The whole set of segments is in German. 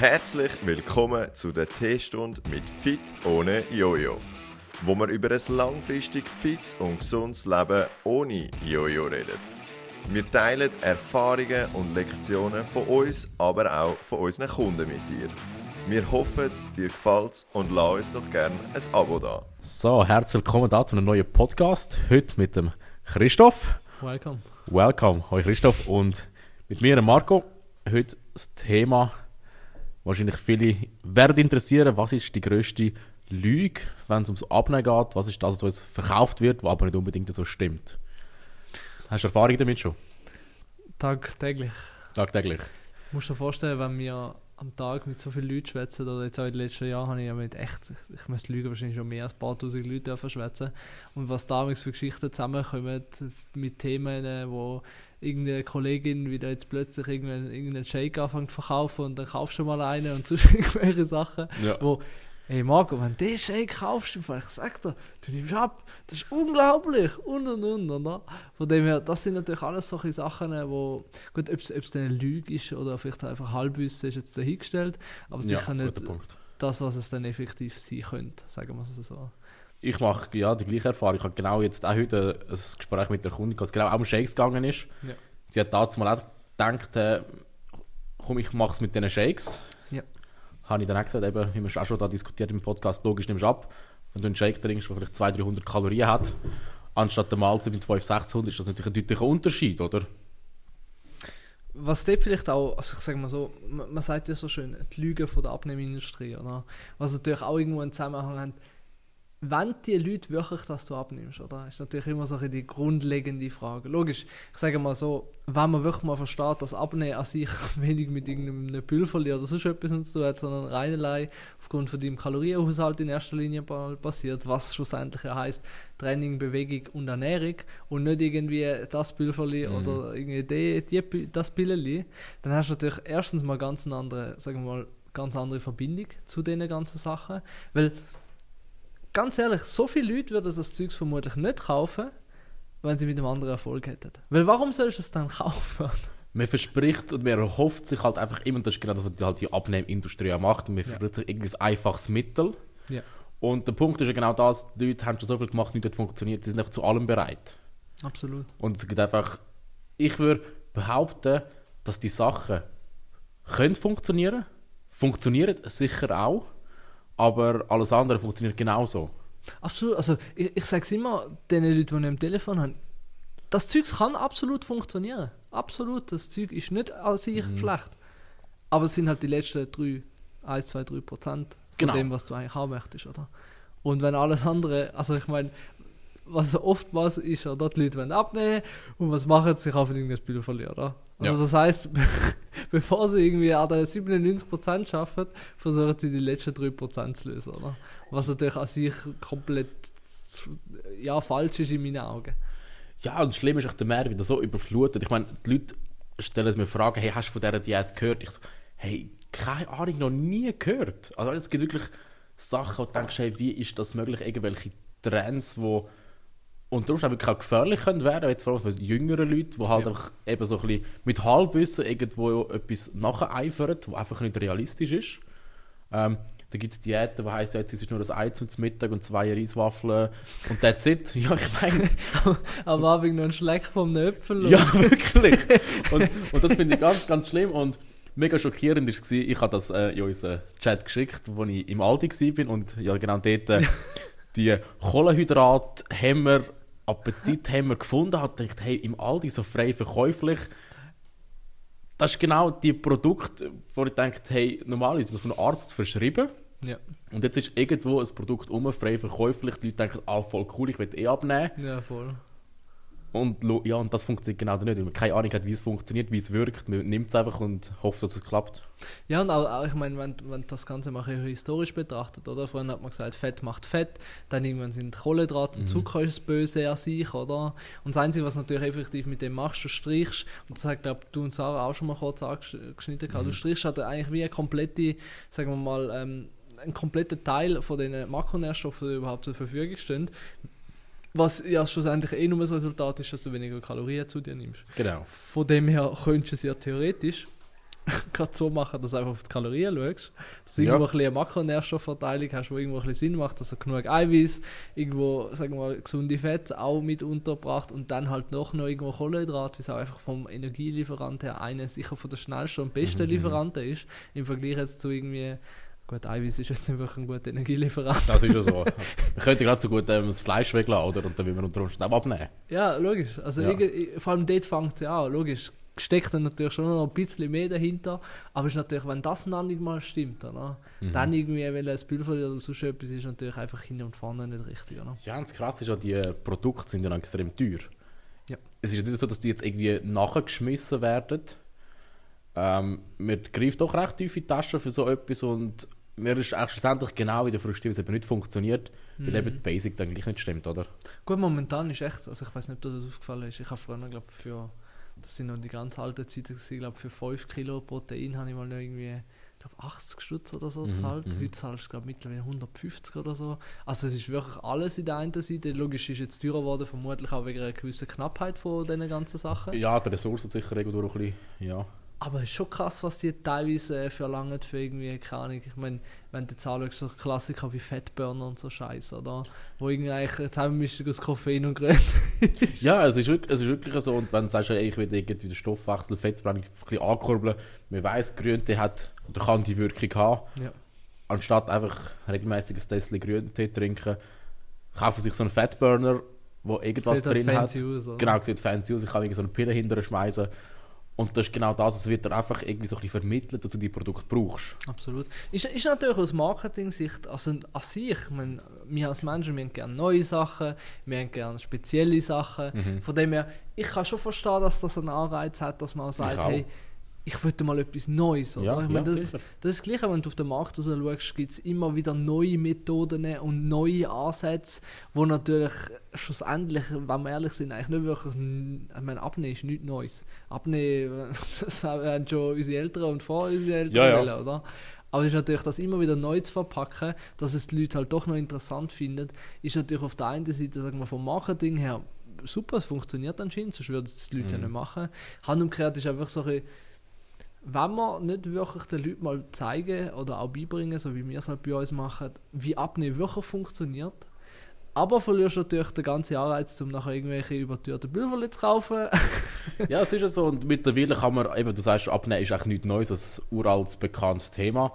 Herzlich willkommen zu der Teestunde mit Fit ohne Jojo, wo wir über ein langfristig fits und gesundes Leben ohne Jojo reden. Wir teilen Erfahrungen und Lektionen von uns, aber auch von unseren Kunden mit dir. Wir hoffen, dir gefällt's und lass uns doch gerne ein Abo da. So, herzlich willkommen da zu einem neuen Podcast. Heute mit dem Christoph. Welcome. Welcome. Hoi Christoph und mit mir, Marco. Heute das Thema, wahrscheinlich viele werden interessieren, was ist die grösste Lüge, wenn es ums Abnehmen geht? Was ist das, was uns verkauft wird, was aber nicht unbedingt so stimmt? Hast du Erfahrung damit schon? Tagtäglich. Tagtäglich. Du musst dir vorstellen, wenn wir am Tag mit so vielen Leuten schwätzen, oder jetzt auch in den letzten Jahren habe ich ja mit echt, ich müsste lügen, wahrscheinlich schon mehr als ein paar tausend Leute schwätzen. Und was damals für Geschichten zusammenkommen mit Themen, wo irgendeine Kollegin wieder jetzt plötzlich irgendeinen, irgendeinen Shake anfängt zu verkaufen und dann kaufst du mal einen und sonst irgendwelche Sachen, Ja. wo Hey Marco, wenn du den Shake kaufst, ich sag dir, du nimmst ab, das ist unglaublich und und und. Oder? Von dem her, das sind natürlich alles solche Sachen, wo, gut, ob es eine Lüge ist oder vielleicht einfach Halbwissen ist jetzt dahingestellt, aber sicher ja, nicht Punkt. das, was es dann effektiv sein könnte, sagen wir es so. Ich mache ja die gleiche Erfahrung. Ich habe genau jetzt auch heute ein Gespräch mit der Kundin, was genau auch um Shakes gegangen ist. Ja. Sie hat damals mal auch gedacht, äh, komm, ich mache es mit diesen Shakes. Ja. Habe ich dann auch gesagt, eben, wie wir auch schon da diskutiert im Podcast, logisch nimmst du ab. Wenn du einen Shake trinkst, der vielleicht 200, 300 Kalorien hat, anstatt der Mahlzeit mit 500, 600, ist das natürlich ein deutlicher Unterschied, oder? Was dort vielleicht auch, also ich sage mal so, man, man sagt ja so schön, die Lüge von der Abnehmindustrie, oder? Was natürlich auch irgendwo einen Zusammenhang hat, wenn die Leute wirklich, dass du abnimmst, oder? Ist natürlich immer so die grundlegende Frage. Logisch, ich sage mal so, wenn man wirklich mal versteht, dass Abnehmen an sich wenig mit irgendeinem Pülverli oder sonst etwas zu tun hat, sondern rein allein aufgrund von deinem Kalorienhaushalt in erster Linie passiert, was schlussendlich ja heisst, Training, Bewegung und Ernährung und nicht irgendwie das Pülverli Mhm. oder irgendwie die, die, das Pilleli, dann hast du natürlich erstens mal ganz eine andere, sagen wir mal, ganz andere Verbindung zu diesen ganzen Sachen, weil ganz ehrlich, so viele Leute würden das Zeugs vermutlich nicht kaufen, wenn sie mit einem anderen Erfolg hätten. Weil warum sollst du es dann kaufen? Man verspricht und man erhofft sich halt einfach immer, das ist genau das, was die, halt die Abnehmindustrie macht, und man Ja. verspricht sich irgendwie ein einfaches Mittel. Ja, Und der Punkt ist ja genau das, die Leute haben schon so viel gemacht, nichts hat funktioniert, sie sind einfach zu allem bereit. absolut. Und es gibt einfach, ich würde behaupten, dass die Sachen können funktionieren, funktionieren sicher auch, aber alles andere funktioniert genauso. Absolut. Also ich, ich sage es immer den Leuten, die ich am Telefon haben, das Zeug kann absolut funktionieren. Absolut. Das Zeug ist nicht an sich Mhm. schlecht. Aber es sind halt die letzten 3, 1, 2, 3 Prozent von Genau. dem, was du eigentlich haben möchtest, oder? Und wenn alles andere, also ich meine, was oftmals ist, oder? Die Leute wollen abnehmen und was machen sie? Sie kaufen irgendein Spiel verlieren, oder? Also Ja. das heißt, bevor sie irgendwie den 97% schaffen, versuchen sie die letzten 3% zu lösen, oder? Was natürlich an sich komplett ja, falsch ist in meinen Augen. Ja, und schlimm ist auch der Meer wieder so überflutet. Ich meine, die Leute stellen mir Fragen, hey, hast du von dieser Diät gehört? Ich so, hey, keine Ahnung, noch nie gehört. Also es gibt wirklich Sachen, wo du denkst, hey, wie ist das möglich? Irgendwelche Trends, die unter Umständen wirklich auch gefährlich können werden, jetzt vor allem für jüngere Leute, die halt Ja. einfach eben so ein bisschen mit Halbwissen irgendwo etwas nacheifern, was einfach nicht realistisch ist. Ähm, da gibt es Diäten, die heisst, ja, jetzt ist nur das Ei zum Mittag und zwei Reiswaffeln und that's it. Ja, ich meine, Am Abend noch ein Schleck vom und- ja, wirklich. Und, und das finde ich ganz, ganz schlimm. Und mega schockierend war, ich habe das äh, in unseren Chat geschickt, wo ich im Aldi war und ja genau dort äh, die Kohlenhydrathämmer, Appetithämmer gefunden habe. dachte hey, im Aldi so frei verkäuflich. Das ist genau die Produkte, wo ich denke, hey, normalerweise ist das von einem Arzt verschrieben. Ja, Und jetzt ist irgendwo ein Produkt um, frei verkäuflich. Die Leute denken, ah, voll cool, ich will eh abnehmen. ja, voll. Und, ja, und das funktioniert genau nicht, weil man keine Ahnung hat, wie es funktioniert, wie es wirkt. Man nimmt es einfach und hofft, dass es klappt. Ja, und auch, auch ich meine, wenn, wenn das Ganze mal historisch betrachtet, oder? Vorhin hat man gesagt, Fett macht Fett, dann irgendwann sind Kohlenhydrate und Zucker ist das Böse an sich, oder? Und das Einzige, was natürlich effektiv mit dem machst, du strichst, und das hat, glaube du und Sarah auch schon mal kurz angeschnitten, gehabt, du strichst halt eigentlich wie eine komplette, sagen wir mal, ähm, einen kompletten Teil von den Makronährstoffen, die überhaupt zur Verfügung stehen, was ja schlussendlich eh nur das Resultat ist, dass du weniger Kalorien zu dir nimmst. Genau. Von dem her könntest du es ja theoretisch gerade so machen, dass du einfach auf die Kalorien schaust. Dass du Ja. irgendwo ein bisschen eine Makronährstoffverteilung hast, die irgendwo ein bisschen Sinn macht, dass du genug Eiweiß, irgendwo, sagen wir mal, gesunde Fette auch mit unterbracht und dann halt noch, noch irgendwo Kohlenhydrat, wie es auch einfach vom Energielieferant her einer sicher von der schnellsten und besten Lieferanten ist, im Vergleich jetzt zu irgendwie, gut, Eiweiß ist jetzt wirklich ein guter Energielieferant. Das ist ja so. Wir könnten gerade so gut ähm, das Fleisch weglassen, oder? Und dann will man unter Umständen auch abnehmen. Ja, logisch. Also Ja. vor allem dort fängt es ja an. Logisch steckt dann natürlich schon noch ein bisschen mehr dahinter. Aber ist natürlich, wenn das dann nicht mal stimmt, oder? Mhm. dann irgendwie, weil ein Pulver oder sonst etwas ist, natürlich einfach hinten und vorne nicht richtig. Oder? Ja, und das Krasse ist ja, die äh, Produkte sind ja extrem teuer. Ja. Es ist ja nicht so, dass die jetzt irgendwie nachgeschmissen werden. Ähm, man greift doch recht tief in die Tasche für so etwas und mir ist eigentlich schlussendlich genau in der es eben nicht funktioniert, weil eben die Basic dann gleich nicht stimmt, oder? Gut, momentan ist echt, also ich weiß nicht, ob dir das aufgefallen ist, ich habe früher, glaube für, das sind noch die ganz alten Zeiten, gewesen, glaube für 5 Kilo Protein habe ich mal noch irgendwie, ich glaube 80 Stutz oder so Mhm, gezahlt. mhm. Heute zahlst du, glaube mittlerweile 150 oder so. Also es ist wirklich alles in der einen Seite. Logisch ist jetzt teurer geworden, vermutlich auch wegen einer gewissen Knappheit von diesen ganzen Sachen. Ja, die Ressourcen sicher irgendwo auch ein bisschen, ja. Aber es ist schon krass, was die teilweise äh, verlangen für irgendwie, keine Ahnung, ich meine, wenn du jetzt anschaust, so Klassiker wie Fettburner und so Scheiße, oder? Wo irgendwie eigentlich eine Zusammenmischung aus Koffein und Grün Ja, es ist, wirklich, es ist wirklich so. Und wenn du sagst, ey, ich will irgendwie den Stoffwechsel, Fettverbrennung ein bisschen ankurbeln, man weiss, Grüntee hat oder kann die Wirkung haben. Ja. Anstatt einfach regelmäßig ein Tässchen Grüntee trinken, kaufen sich so einen Fatburner, wo irgendwas Sieht halt drin hat. aus? Genau, sieht fancy aus. Ich kann irgendwie so eine Pille hinterher schmeißen. Und das ist genau das, es wird dir einfach irgendwie so ein bisschen vermittelt, dass du die Produkte brauchst. Absolut. Ist, ist natürlich aus Marketing-Sicht, also an sich, ich meine, wir als Menschen, wir haben gerne neue Sachen, wir haben gerne spezielle Sachen. Mhm. Von dem her, ich kann schon verstehen, dass das einen Anreiz hat, dass man sagt, hey, ich würde mal etwas Neues, oder? Ja, ich meine, ja, das, sicher. das ist das Gleiche, wenn du auf den Markt raus schaust, gibt es immer wieder neue Methoden und neue Ansätze, wo natürlich schlussendlich, wenn wir ehrlich sind, eigentlich nicht wirklich, ich meine, Abnehmen ist nichts Neues. Abnehmen, das haben schon unsere Eltern und vor unsere Eltern Ja, ja. wollen, oder? Aber es ist natürlich, das immer wieder neu zu verpacken, dass es die Leute halt doch noch interessant finden, ist natürlich auf der einen Seite, sagen wir, vom Marketing her super, es funktioniert anscheinend, sonst würden es die Leute ja Mhm. nicht machen. Hand und Kehrt ist einfach so ein wenn wir nicht wirklich den Leuten mal zeigen oder auch beibringen, so wie wir es halt bei uns machen, wie Abnehmen wirklich funktioniert, aber verlierst du natürlich den ganzen Anreiz, um nachher irgendwelche überteuerten Pulver zu kaufen. ja, es ist ja so. Und mittlerweile kann man, eben, du sagst, Abnehmen ist eigentlich nichts Neues, das ist ein uraltes, bekanntes Thema.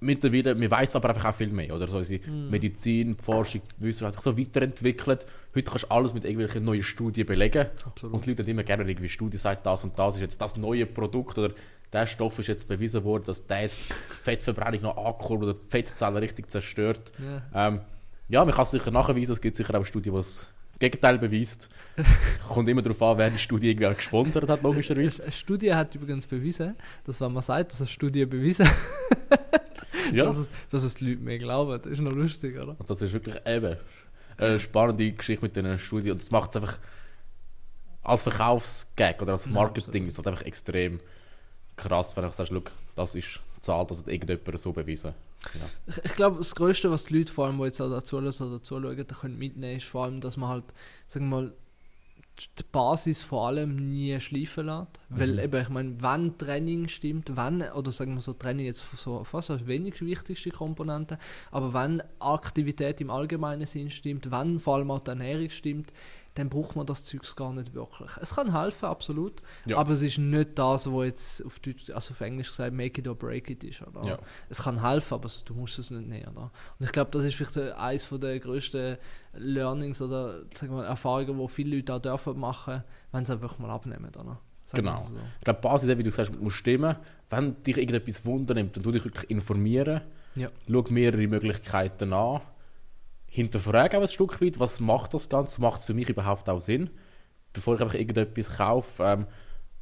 Mittlerweile, wir weiss aber einfach auch viel mehr, oder? So unsere Medizin, die Forschung, Wissenschaft hat sich so weiterentwickelt. Heute kannst du alles mit irgendwelchen neuen Studien belegen. Absolut. Und die Leute haben immer gerne irgendwie Studie sagt, das und das ist jetzt das neue Produkt oder der Stoff ist jetzt bewiesen worden, dass der jetzt Fettverbrennung noch ankurbelt oder die Fettzellen richtig zerstört. Ja. Ähm, ja, man kann es sicher nachweisen, es gibt sicher auch Studien, die das Gegenteil beweist. Kommt immer darauf an, wer die Studie irgendwie auch gesponsert hat, logischerweise. Eine Studie hat übrigens bewiesen, dass wenn man sagt, dass eine Studie bewiesen Ja. dass, es, dass es die Leute mehr glauben. Das ist noch lustig, oder? Und das ist wirklich eben eine spannende Geschichte mit dieser Studie. Und das macht es einfach als Verkaufsgag oder als Ja, Marketing ist halt einfach extrem krass, wenn du sagst, schau, das ist die Zahl, das hat irgendjemand so bewiesen. Ja. Ich, ich glaube, das Größte, was die Leute, vor allem, die jetzt auch dazu oder zuschauen, da können mitnehmen, ist vor allem, dass man halt, sagen wir mal, die Basis vor allem nie schleifen lässt. Weil Mhm. eben, ich meine, wenn Training stimmt, wenn, oder sagen wir so, Training jetzt so fast als wenig wichtigste Komponente, aber wenn Aktivität im allgemeinen Sinn stimmt, wenn vor allem auch die Ernährung stimmt, dann braucht man das Zeugs gar nicht wirklich. Es kann helfen, absolut, Ja. aber es ist nicht das, was jetzt auf, Deutsch, also auf Englisch gesagt make it or break it ist. Oder? Ja. Es kann helfen, aber du musst es nicht nehmen. Oder? Und ich glaube, das ist vielleicht eines der grössten Learnings oder sagen wir, Erfahrungen, die viele Leute auch dürfen machen, wenn sie einfach mal abnehmen. Oder? Sagen Genau. so. Ich glaube, Basis, wie du gesagt hast, muss stimmen. Wenn dich irgendetwas wundernimmt, dann tu dich wirklich informieren. Ja. Schau mehrere Möglichkeiten an. Hinterfrage auch ein Stück weit, was macht das Ganze? Macht es für mich überhaupt auch Sinn? Bevor ich einfach irgendetwas kaufe. Ähm,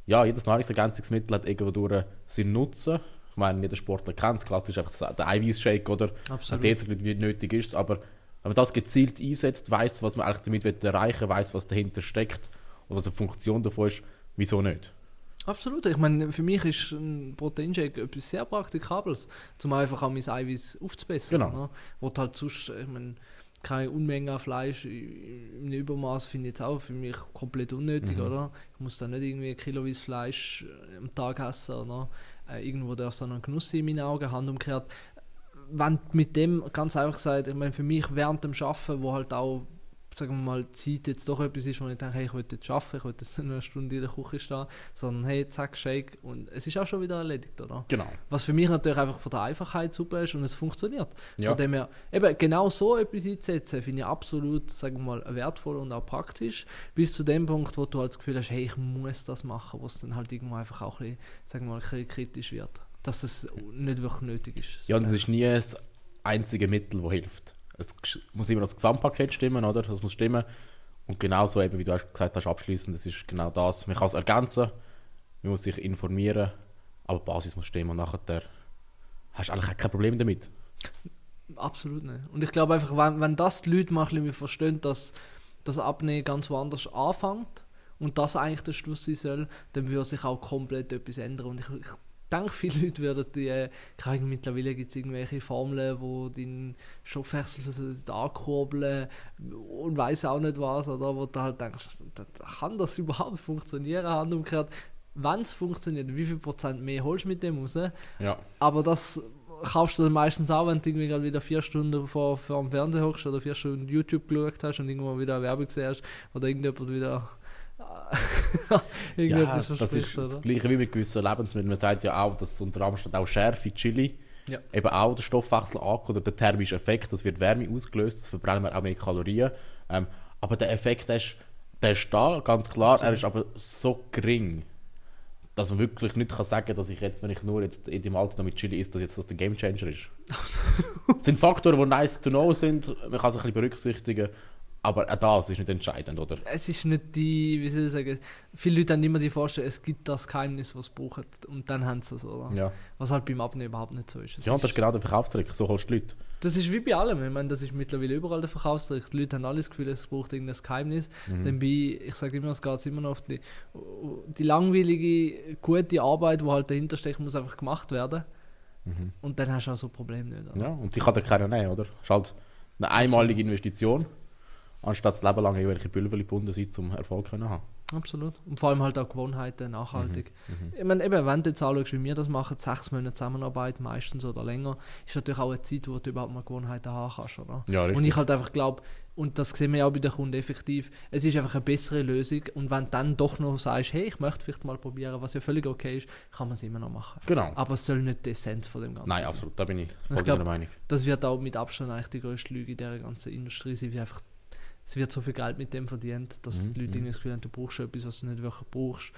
ja, jedes Nahrungsergänzungsmittel hat irgendwo seinen Nutzen. Ich meine, jeder Sportler kennt es. Klassisch einfach der Eiweißshake oder Absolut. der so wie nötig ist. Aber wenn man das gezielt einsetzt, weiß, was man eigentlich damit will erreichen will, weiß, was dahinter steckt und was die Funktion davon ist, wieso nicht? Absolut. Ich meine, für mich ist ein Proteinshake etwas sehr Praktikables, um einfach auch mein Eiweiß aufzubessern. Genau. Ne? Wo halt sonst, ich meine, keine Unmenge an Fleisch im Übermaß finde ich jetzt auch für mich komplett unnötig, Mhm. oder? Ich muss da nicht irgendwie kiloweise Fleisch äh, am Tag essen, oder? Äh, irgendwo darf es noch ein Genuss in meinen Augen, Hand umgekehrt. Wenn mit dem, ganz einfach gesagt, ich meine, für mich während dem Arbeiten, wo halt auch, sagen wir mal, Zeit jetzt doch etwas ist, wo ich denke, hey, ich will jetzt arbeiten, ich will jetzt nicht nur eine Stunde in der Küche stehen, sondern hey, zack, Shake und es ist auch schon wieder erledigt, oder? Genau. Was für mich natürlich einfach von der Einfachheit super ist und es funktioniert. Ja. Von dem her, eben genau so etwas einzusetzen, finde ich absolut, sagen wir mal, wertvoll und auch praktisch. Bis zu dem Punkt, wo du halt das Gefühl hast, hey, ich muss das machen, wo es dann halt irgendwo einfach auch ein bisschen, sagen wir mal, kritisch wird. Dass es nicht wirklich nötig ist. Ja, und es ist nie das einzige Mittel, das hilft. Es muss immer das Gesamtpaket stimmen, oder? Das muss stimmen. Und genauso eben, wie du gesagt hast, abschließend, das ist genau das. Man kann es ergänzen, man muss sich informieren, aber die Basis muss stimmen und nachher hast du eigentlich kein Problem damit. Absolut nicht. Und ich glaube einfach, wenn, wenn das die Leute mal ein verstehen, dass das Abnehmen ganz woanders anfängt und das eigentlich der Schluss sein soll, dann würde sich auch komplett etwas ändern. Und ich, ich denke, viele Leute würden die, äh, keine mittlerweile gibt es irgendwelche Formeln, wo den Stoffwechsel ankurbeln und weiß auch nicht was, oder wo du halt denkst, kann das überhaupt funktionieren, Hand umgekehrt. Wenn es funktioniert, wie viel Prozent mehr holst du mit dem raus? Ja. Aber das kaufst du dann meistens auch, wenn du irgendwie gerade wieder vier Stunden vor, vor dem Fernseher hockst oder vier Stunden YouTube geschaut hast und irgendwo wieder eine Werbung hast oder irgendjemand wieder Ja, das ist das oder? gleiche wie mit gewissen Lebensmitteln. Man sagt ja auch, dass unter anderem auch Schärfe, Chili, Ja. eben auch der Stoffwechsel angeht oder der thermische Effekt, das wird Wärme ausgelöst, das verbrennen wir auch mehr Kalorien. Ähm, aber der Effekt, der ist, der ist da, ganz klar, er ist aber so gering, dass man wirklich nicht kann sagen dass ich jetzt, wenn ich nur jetzt in dem Alter noch mit Chili esse, dass jetzt das der Gamechanger ist. Es sind Faktoren, die nice to know sind, man kann sich ein bisschen berücksichtigen, aber auch das ist nicht entscheidend, oder? Es ist nicht die, wie soll ich sagen, viele Leute haben immer die Vorstellung, es gibt das Geheimnis, was sie brauchen und dann haben sie es, oder? Ja, Was halt beim Abnehmen überhaupt nicht so ist. Es ja und das ist genau der Verkaufstrick, so holst du Leute. Das ist wie bei allem. Ich meine, das ist mittlerweile überall der Verkaufstrick. Die Leute haben alles Gefühl, es braucht irgendein Geheimnis. Mhm. Dann bei, ich sage immer, es geht immer noch auf die, die langweilige, gute Arbeit, die halt dahinter steckt, muss einfach gemacht werden. Mhm. Und dann hast du auch so ein Problem nicht. Oder? Ja, und die kann dir keiner nehmen, oder? Das ist halt eine einmalige Investition, anstatt das Leben lang irgendwelche Pulver gebunden sein, zum Erfolg können haben. Absolut. Und vor allem halt auch Gewohnheiten, nachhaltig. Mhm. Ich meine, eben, wenn du jetzt anschaust, wie wir das machen, sechs Monate Zusammenarbeit meistens oder länger, ist natürlich auch eine Zeit, wo du überhaupt mal Gewohnheiten haben kannst, oder? Ja, richtig. Und ich halt einfach glaube, und das sehen wir auch bei den Kunden effektiv, es ist einfach eine bessere Lösung. Und wenn du dann doch noch sagst, hey, ich möchte vielleicht mal probieren, was ja völlig okay ist, kann man es immer noch machen. genau. Aber es soll nicht die Essenz von dem Ganzen Nein, sein. absolut, da bin ich voll Ich glaub- Meinung. Das wird auch mit Abstand eigentlich die größte Lüge in dieser ganzen Industrie sein, wie einfach, es wird so viel Geld mit dem verdient, dass Mhm, die Leute mhm. irgendwie das Gefühl haben, du brauchst etwas, was du nicht wirklich brauchst.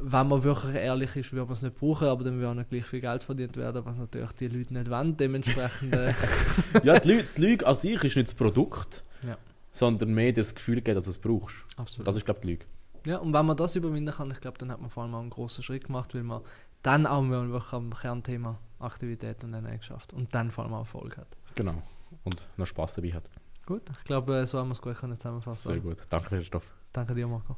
Wenn man wirklich ehrlich ist, würde man es nicht brauchen, aber dann würde auch nicht gleich viel Geld verdient werden, was natürlich die Leute nicht wollen. Dementsprechend, äh, ja, die Lüge, die Lüge an sich ist nicht das Produkt, Ja. sondern mehr das Gefühl geben, dass du es brauchst. absolut. Das ist, glaube ich, die Lüge. Ja, und wenn man das überwinden kann, ich glaube, dann hat man vor allem auch einen grossen Schritt gemacht, weil man dann auch wirklich am Kernthema Aktivität und Ernährung geschafft und dann vor allem auch Erfolg hat. Genau. Und noch Spaß dabei hat. Gut, ich glaube, so haben wir es gut können zusammenfassen. Sehr gut. Danke für den Stoff. Danke dir, Marco.